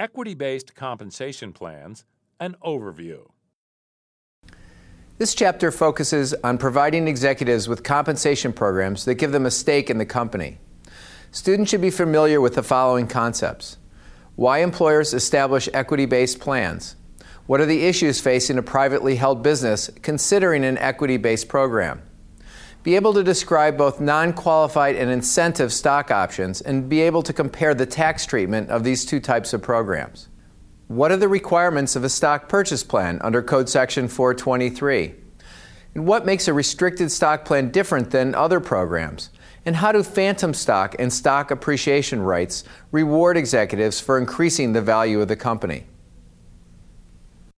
Equity based compensation plans, an overview. This chapter focuses on providing executives with compensation programs that give them a stake in the company. Students should be familiar with the following concepts why employers establish equity based plans, what are the issues facing a privately held business considering an equity based program, be able to describe both non qualified and incentive stock options, and be able to compare the tax treatment of these two types of programs. What are the requirements of a stock purchase plan under Code Section 423? And what makes a restricted stock plan different than other programs? And how do phantom stock and stock appreciation rights reward executives for increasing the value of the company?